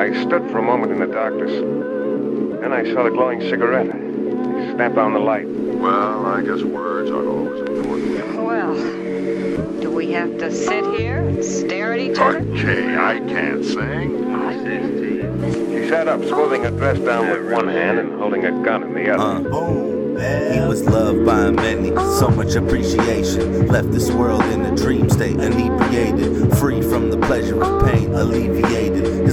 I stood for a moment in the darkness. Then I saw the glowing cigarette. I snapped on the light. Well, I guess words aren't always important. Well, do we have to sit here and stare at each other? Okay, I can't sing. She sat up, smoothing her dress down with one hand and holding a gun in the other. Uh, he was loved by many, so much appreciation. Left this world in a dream state, inebriated, free from the pleasure of pain, alleviated.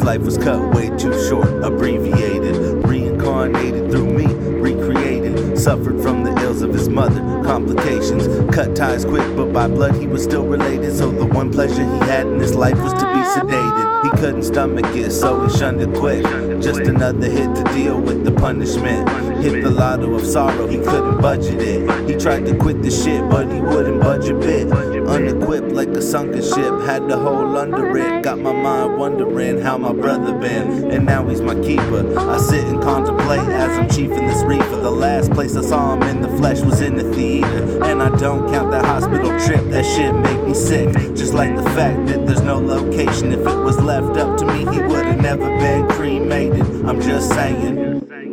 Life was cut way too short, abbreviated, reincarnated through me, recreated. Suffered from the ills of his mother, complications. Cut ties quick, but by blood he was still related. So the one pleasure he had in his life was to be sedated. He couldn't stomach it, so he shunned it quick. Just another hit to deal with the punishment. Hit the lotto of sorrow, he couldn't budget it. He tried to quit the shit, but he wouldn't budge a bit. Like a sunken ship, had the hole under it. Got my mind wondering how my brother been, and now he's my keeper. I sit and contemplate as I'm chiefing this reefer. The last place I saw him in the flesh was in the theater, and I don't count that hospital trip. That shit make me sick, just like the fact that there's no location. If it was left up to me, he would've never been cremated. I'm just saying.